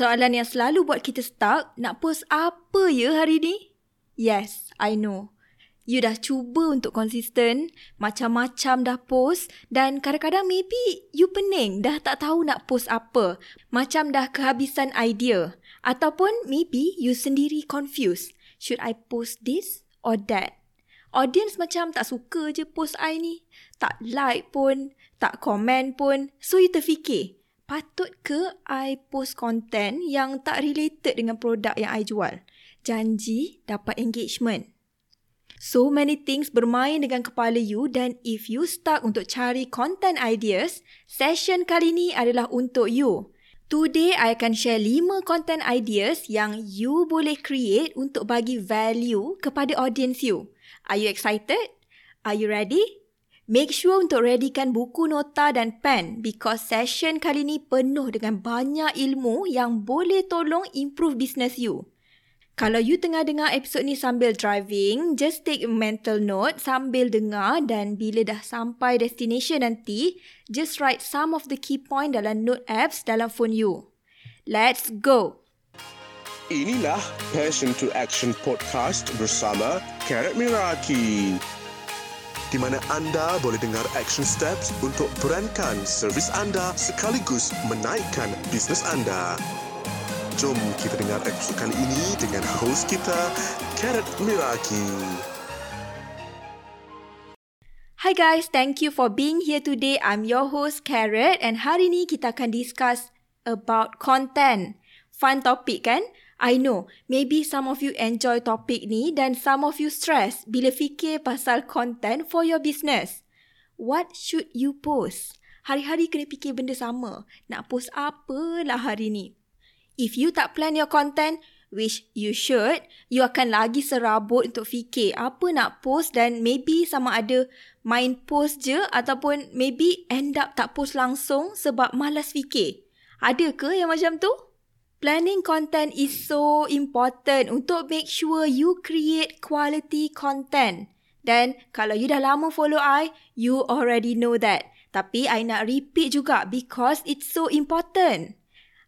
Soalan yang selalu buat kita stuck, nak post apa ya hari ni? Yes, I know. You dah cuba untuk konsisten, macam-macam dah post dan kadang-kadang maybe you pening dah tak tahu nak post apa. Macam dah kehabisan idea. Ataupun maybe you sendiri confused. Should I post this or that? Audience macam tak suka je post I ni. Tak like pun, tak komen pun. So you terfikir, patut ke I post content yang tak related dengan produk yang I jual? Janji dapat engagement. So many things bermain dengan kepala you dan if you stuck untuk cari content ideas, session kali ni adalah untuk you. Today, I akan share 5 content ideas yang you boleh create untuk bagi value kepada audience you. Are you excited? Are you ready? Make sure untuk readykan buku nota dan pen because session kali ni penuh dengan banyak ilmu yang boleh tolong improve business you. Kalau you tengah dengar episod ni sambil driving, just take a mental note sambil dengar dan bila dah sampai destination nanti, just write some of the key point dalam note apps dalam phone you. Let's go! Inilah Passion to Action Podcast bersama Karat Miraki di mana anda boleh dengar action steps untuk berankan servis anda sekaligus menaikkan bisnes anda. Jom kita dengar episod kali ini dengan host kita, Karat Miraki. Hi guys, thank you for being here today. I'm your host, Carrot and hari ni kita akan discuss about content. Fun topic kan? I know, maybe some of you enjoy topik ni dan some of you stress bila fikir pasal content for your business. What should you post? Hari-hari kena fikir benda sama. Nak post apa lah hari ni? If you tak plan your content, which you should, you akan lagi serabut untuk fikir apa nak post dan maybe sama ada main post je ataupun maybe end up tak post langsung sebab malas fikir. Ada ke yang macam tu? Planning content is so important untuk make sure you create quality content. Dan kalau you dah lama follow I, you already know that. Tapi I nak repeat juga because it's so important.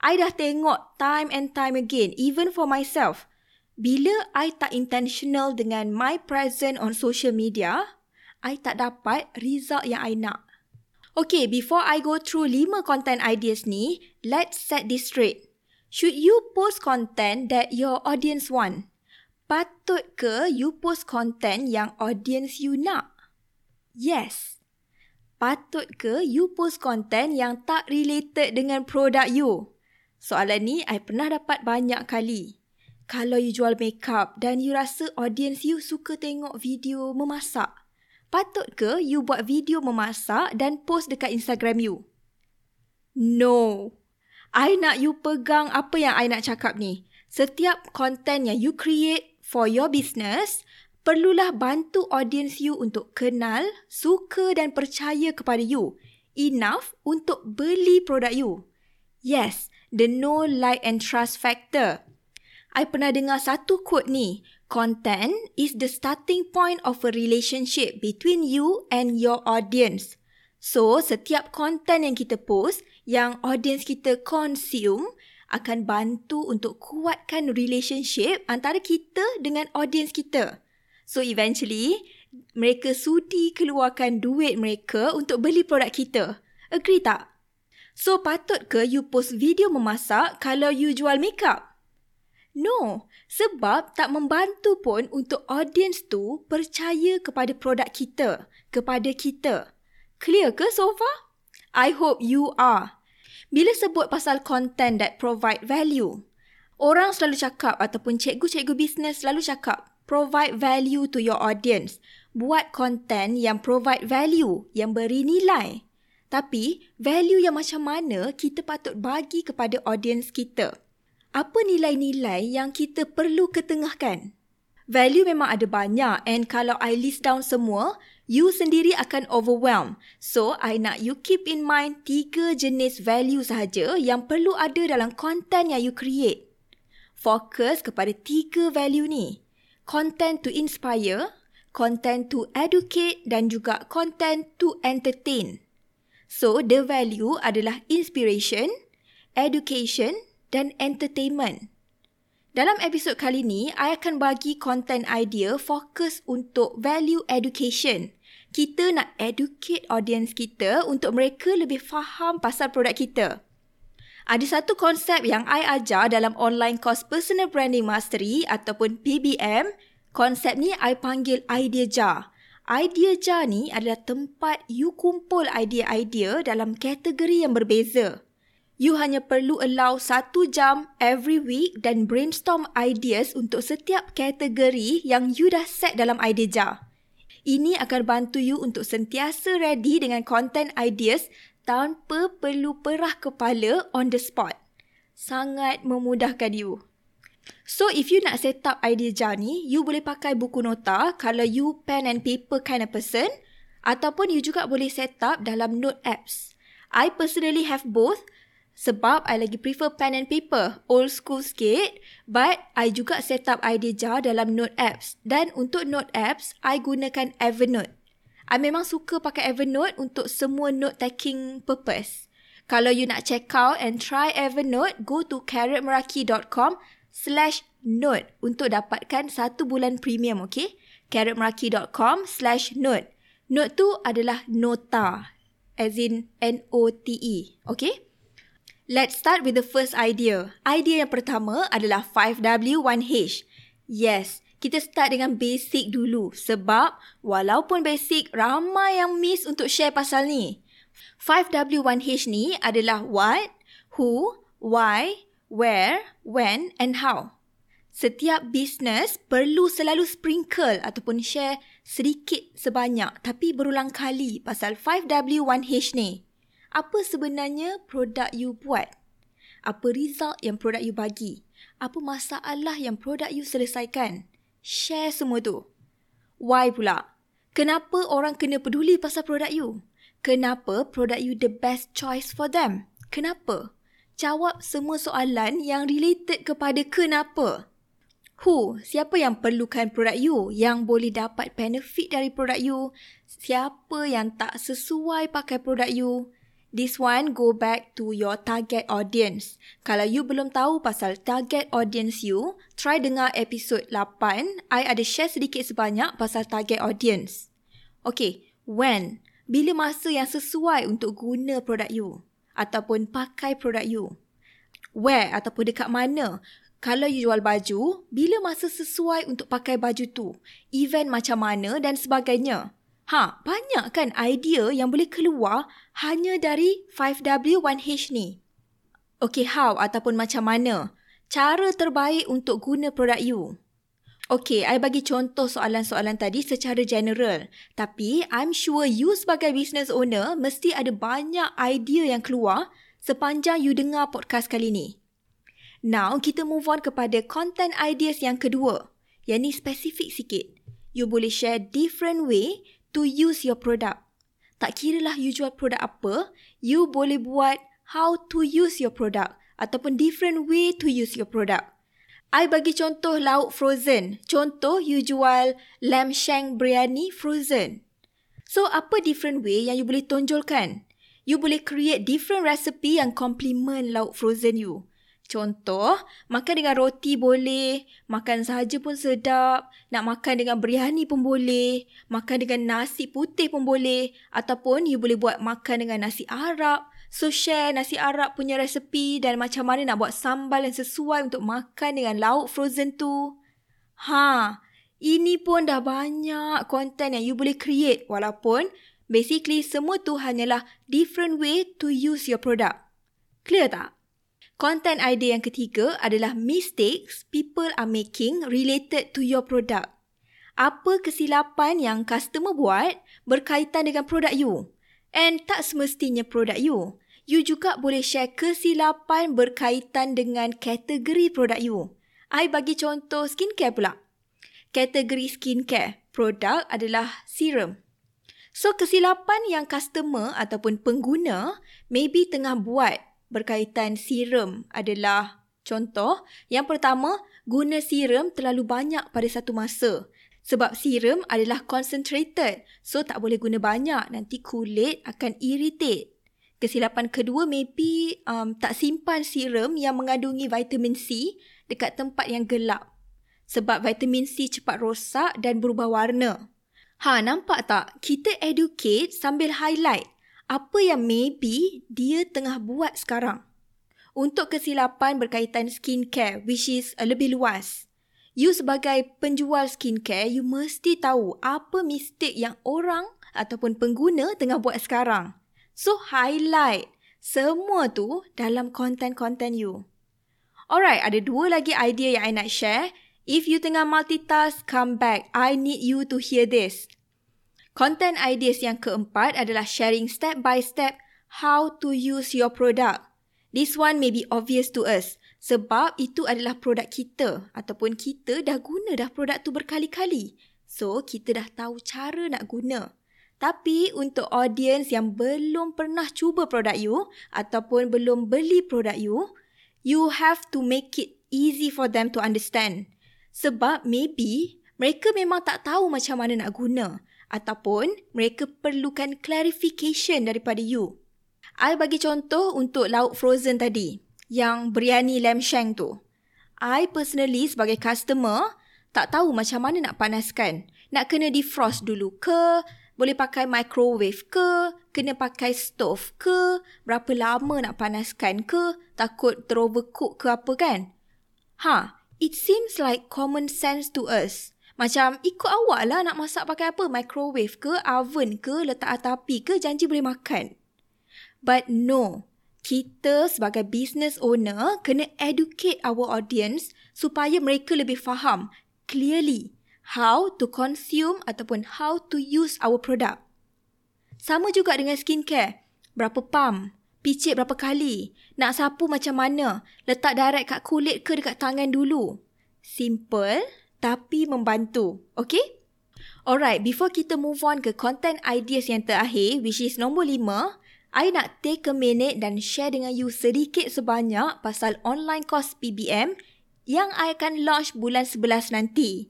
I dah tengok time and time again, even for myself. Bila I tak intentional dengan my presence on social media, I tak dapat result yang I nak. Okay, before I go through lima content ideas ni, let's set this straight. Should you post content that your audience want? Patut ke you post content yang audience you nak? Yes. Patut ke you post content yang tak related dengan produk you? Soalan ni I pernah dapat banyak kali. Kalau you jual makeup dan you rasa audience you suka tengok video memasak, patut ke you buat video memasak dan post dekat Instagram you? No. I nak you pegang apa yang I nak cakap ni. Setiap content yang you create for your business, perlulah bantu audience you untuk kenal, suka dan percaya kepada you. Enough untuk beli produk you. Yes, the know, like and trust factor. I pernah dengar satu quote ni. Content is the starting point of a relationship between you and your audience. So, setiap content yang kita post, yang audience kita consume, akan bantu untuk kuatkan relationship antara kita dengan audience kita. So, eventually, mereka sudi keluarkan duit mereka untuk beli produk kita. Agree tak? So, patut ke you post video memasak kalau you jual makeup? No, sebab tak membantu pun untuk audience tu percaya kepada produk kita, kepada kita. Clear ke so far? I hope you are. Bila sebut pasal content that provide value, orang selalu cakap ataupun cikgu-cikgu bisnes selalu cakap provide value to your audience. Buat content yang provide value, yang beri nilai. Tapi, value yang macam mana kita patut bagi kepada audience kita? Apa nilai-nilai yang kita perlu ketengahkan? Value memang ada banyak and kalau I list down semua, you sendiri akan overwhelm. So, I nak you keep in mind tiga jenis value sahaja yang perlu ada dalam content yang you create. Fokus kepada tiga value ni. Content to inspire, content to educate dan juga content to entertain. So, the value adalah inspiration, education dan entertainment. Dalam episod kali ni, I akan bagi content idea fokus untuk value education. Kita nak educate audience kita untuk mereka lebih faham pasal produk kita. Ada satu konsep yang I ajar dalam online course Personal Branding Mastery ataupun PBM. Konsep ni I panggil idea jar. Idea jar ni adalah tempat you kumpul idea-idea dalam kategori yang berbeza. You hanya perlu allow satu jam every week dan brainstorm ideas untuk setiap kategori yang you dah set dalam idea jar. Ini akan bantu you untuk sentiasa ready dengan content ideas tanpa perlu perah kepala on the spot. Sangat memudahkan you. So if you nak set up idea jar ni, you boleh pakai buku nota kalau you pen and paper kind of person ataupun you juga boleh set up dalam note apps. I personally have both sebab I lagi prefer pen and paper, old school sikit. But I juga set up idea jar dalam note apps. Dan untuk note apps, I gunakan Evernote. I memang suka pakai Evernote untuk semua note taking purpose. Kalau you nak check out and try Evernote, go to carrotmeraki.com slash note untuk dapatkan satu bulan premium, okay? carrotmeraki.com slash note. Note tu adalah nota, as in N-O-T-E, okay? Let's start with the first idea. Idea yang pertama adalah 5W1H. Yes, kita start dengan basic dulu sebab walaupun basic, ramai yang miss untuk share pasal ni. 5W1H ni adalah what, who, why, where, when and how. Setiap business perlu selalu sprinkle ataupun share sedikit sebanyak tapi berulang kali pasal 5W1H ni apa sebenarnya produk you buat? Apa result yang produk you bagi? Apa masalah yang produk you selesaikan? Share semua tu. Why pula? Kenapa orang kena peduli pasal produk you? Kenapa produk you the best choice for them? Kenapa? Jawab semua soalan yang related kepada kenapa. Who? Siapa yang perlukan produk you? Yang boleh dapat benefit dari produk you? Siapa yang tak sesuai pakai produk you? This one go back to your target audience. Kalau you belum tahu pasal target audience you, try dengar episod 8. I ada share sedikit sebanyak pasal target audience. Okay, when? Bila masa yang sesuai untuk guna produk you? Ataupun pakai produk you? Where ataupun dekat mana? Kalau you jual baju, bila masa sesuai untuk pakai baju tu? Event macam mana dan sebagainya? Ha, banyak kan idea yang boleh keluar hanya dari 5W1H ni. Okay, how ataupun macam mana? Cara terbaik untuk guna produk you. Okay, I bagi contoh soalan-soalan tadi secara general. Tapi, I'm sure you sebagai business owner mesti ada banyak idea yang keluar sepanjang you dengar podcast kali ni. Now, kita move on kepada content ideas yang kedua. Yang ni spesifik sikit. You boleh share different way to use your product. Tak kiralah you jual produk apa, you boleh buat how to use your product ataupun different way to use your product. I bagi contoh lauk frozen. Contoh you jual lamb shank biryani frozen. So apa different way yang you boleh tonjolkan? You boleh create different recipe yang complement lauk frozen you. Contoh, makan dengan roti boleh, makan sahaja pun sedap, nak makan dengan biryani pun boleh, makan dengan nasi putih pun boleh, ataupun you boleh buat makan dengan nasi Arab. So share nasi Arab punya resepi dan macam mana nak buat sambal yang sesuai untuk makan dengan lauk frozen tu. Ha, ini pun dah banyak konten yang you boleh create walaupun basically semua tu hanyalah different way to use your product. Clear tak? Content idea yang ketiga adalah mistakes people are making related to your product. Apa kesilapan yang customer buat berkaitan dengan produk you? And tak semestinya produk you. You juga boleh share kesilapan berkaitan dengan kategori produk you. I bagi contoh skincare pula. Kategori skincare, produk adalah serum. So kesilapan yang customer ataupun pengguna maybe tengah buat berkaitan serum adalah contoh. Yang pertama, guna serum terlalu banyak pada satu masa. Sebab serum adalah concentrated. So tak boleh guna banyak. Nanti kulit akan irritate. Kesilapan kedua maybe um, tak simpan serum yang mengandungi vitamin C dekat tempat yang gelap. Sebab vitamin C cepat rosak dan berubah warna. Ha, nampak tak? Kita educate sambil highlight apa yang maybe dia tengah buat sekarang. Untuk kesilapan berkaitan skincare which is lebih luas. You sebagai penjual skincare, you mesti tahu apa mistake yang orang ataupun pengguna tengah buat sekarang. So highlight semua tu dalam konten-konten you. Alright, ada dua lagi idea yang I nak share. If you tengah multitask, come back. I need you to hear this. Content ideas yang keempat adalah sharing step by step how to use your product. This one may be obvious to us sebab itu adalah produk kita ataupun kita dah guna dah produk tu berkali-kali. So, kita dah tahu cara nak guna. Tapi untuk audience yang belum pernah cuba produk you ataupun belum beli produk you, you have to make it easy for them to understand. Sebab maybe mereka memang tak tahu macam mana nak guna ataupun mereka perlukan clarification daripada you. I bagi contoh untuk lauk frozen tadi, yang biryani lamb shank tu. I personally sebagai customer tak tahu macam mana nak panaskan. Nak kena defrost dulu ke? Boleh pakai microwave ke? Kena pakai stove ke? Berapa lama nak panaskan ke? Takut terovercook ke apa kan? Ha, it seems like common sense to us. Macam ikut awak lah nak masak pakai apa? Microwave ke? Oven ke? Letak atas api ke? Janji boleh makan. But no, kita sebagai business owner kena educate our audience supaya mereka lebih faham clearly how to consume ataupun how to use our product. Sama juga dengan skincare. Berapa pump? Picit berapa kali? Nak sapu macam mana? Letak direct kat kulit ke dekat tangan dulu? Simple tapi membantu. Okay? Alright, before kita move on ke content ideas yang terakhir which is nombor lima, I nak take a minute dan share dengan you sedikit sebanyak pasal online course PBM yang I akan launch bulan 11 nanti.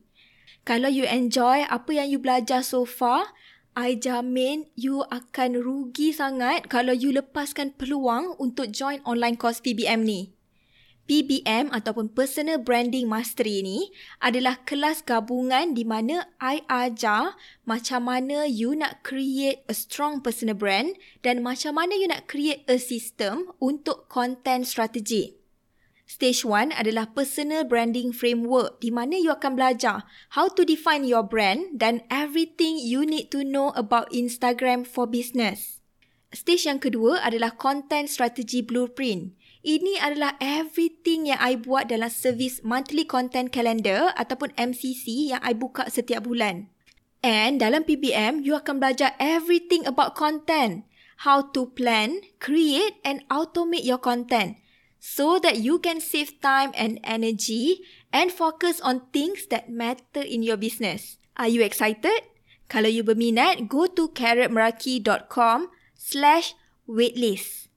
Kalau you enjoy apa yang you belajar so far, I jamin you akan rugi sangat kalau you lepaskan peluang untuk join online course PBM ni. PBM ataupun Personal Branding Mastery ni adalah kelas gabungan di mana I ajar macam mana you nak create a strong personal brand dan macam mana you nak create a system untuk content strategy. Stage 1 adalah personal branding framework di mana you akan belajar how to define your brand dan everything you need to know about Instagram for business. Stage yang kedua adalah content strategy blueprint. Ini adalah everything yang I buat dalam servis monthly content calendar ataupun MCC yang I buka setiap bulan. And dalam PBM, you akan belajar everything about content. How to plan, create and automate your content so that you can save time and energy and focus on things that matter in your business. Are you excited? Kalau you berminat, go to carrotmeraki.com slash waitlist.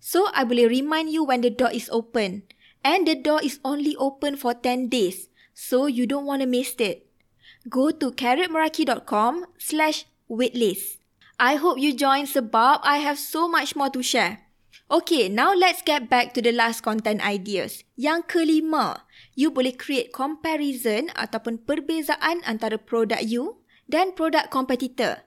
So, I boleh remind you when the door is open. And the door is only open for 10 days. So, you don't want to miss it. Go to carrotmeraki.com slash waitlist. I hope you join sebab I have so much more to share. Okay, now let's get back to the last content ideas. Yang kelima, you boleh create comparison ataupun perbezaan antara produk you dan produk competitor.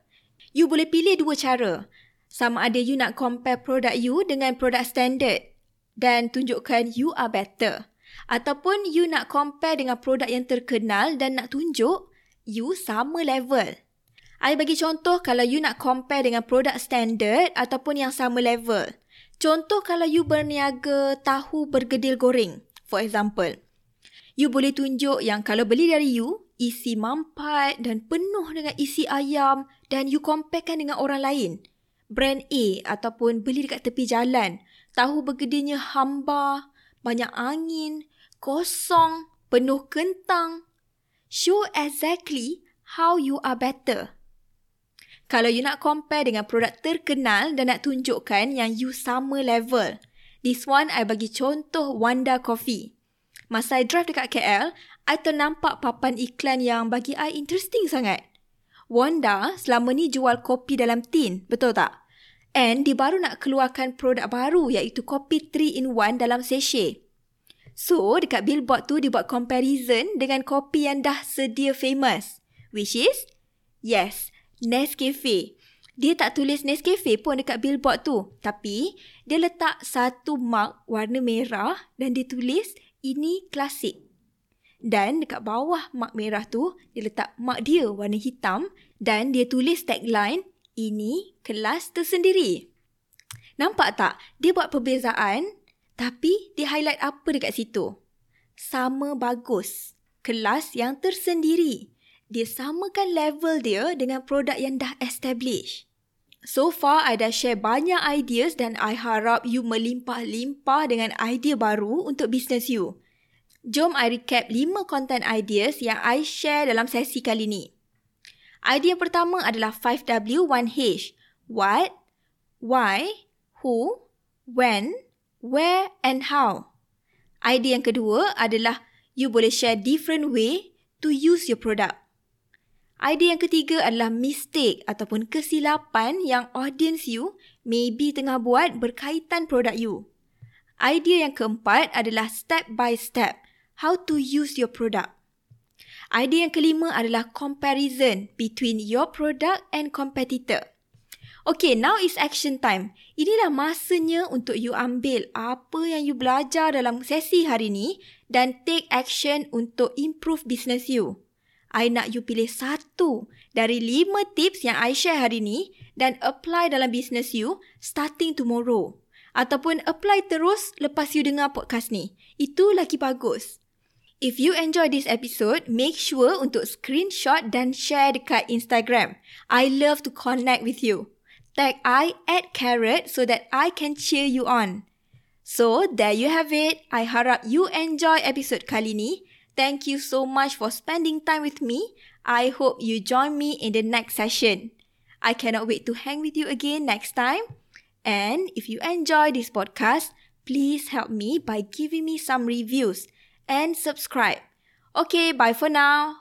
You boleh pilih dua cara. Sama ada you nak compare produk you dengan produk standard dan tunjukkan you are better. Ataupun you nak compare dengan produk yang terkenal dan nak tunjuk you sama level. I bagi contoh kalau you nak compare dengan produk standard ataupun yang sama level. Contoh kalau you berniaga tahu bergedil goreng, for example. You boleh tunjuk yang kalau beli dari you, isi mampat dan penuh dengan isi ayam dan you comparekan dengan orang lain. Brand A ataupun beli dekat tepi jalan, tahu bergedilnya hamba, banyak angin, kosong, penuh kentang. Show exactly how you are better. Kalau you nak compare dengan produk terkenal dan nak tunjukkan yang you sama level. This one, I bagi contoh Wanda Coffee. Masa I drive dekat KL, I ternampak papan iklan yang bagi I interesting sangat. Wanda selama ni jual kopi dalam tin, betul tak? And dia baru nak keluarkan produk baru iaitu kopi 3 in 1 dalam sachet. So, dekat billboard tu dia buat comparison dengan kopi yang dah sedia famous. Which is, yes, Nescafe. Dia tak tulis Nescafe pun dekat billboard tu. Tapi, dia letak satu mark warna merah dan dia tulis, ini klasik. Dan dekat bawah mark merah tu, dia letak mark dia warna hitam dan dia tulis tagline, ini kelas tersendiri. Nampak tak? Dia buat perbezaan tapi dia highlight apa dekat situ? Sama bagus. Kelas yang tersendiri. Dia samakan level dia dengan produk yang dah establish. So far, I dah share banyak ideas dan I harap you melimpah-limpah dengan idea baru untuk bisnes you. Jom I recap 5 content ideas yang I share dalam sesi kali ni. Idea pertama adalah 5W1H. What, why, who, when, where and how. Idea yang kedua adalah you boleh share different way to use your product. Idea yang ketiga adalah mistake ataupun kesilapan yang audience you maybe tengah buat berkaitan produk you. Idea yang keempat adalah step by step how to use your product. Idea yang kelima adalah comparison between your product and competitor. Okay, now is action time. Inilah masanya untuk you ambil apa yang you belajar dalam sesi hari ni dan take action untuk improve business you. I nak you pilih satu dari lima tips yang I share hari ni dan apply dalam business you starting tomorrow. Ataupun apply terus lepas you dengar podcast ni. Itu lagi bagus. If you enjoy this episode, make sure untuk screenshot dan share dekat Instagram. I love to connect with you. Tag I at Carrot so that I can cheer you on. So, there you have it. I harap you enjoy episode kali ni. Thank you so much for spending time with me. I hope you join me in the next session. I cannot wait to hang with you again next time. And if you enjoy this podcast, please help me by giving me some reviews and subscribe. Okay, bye for now.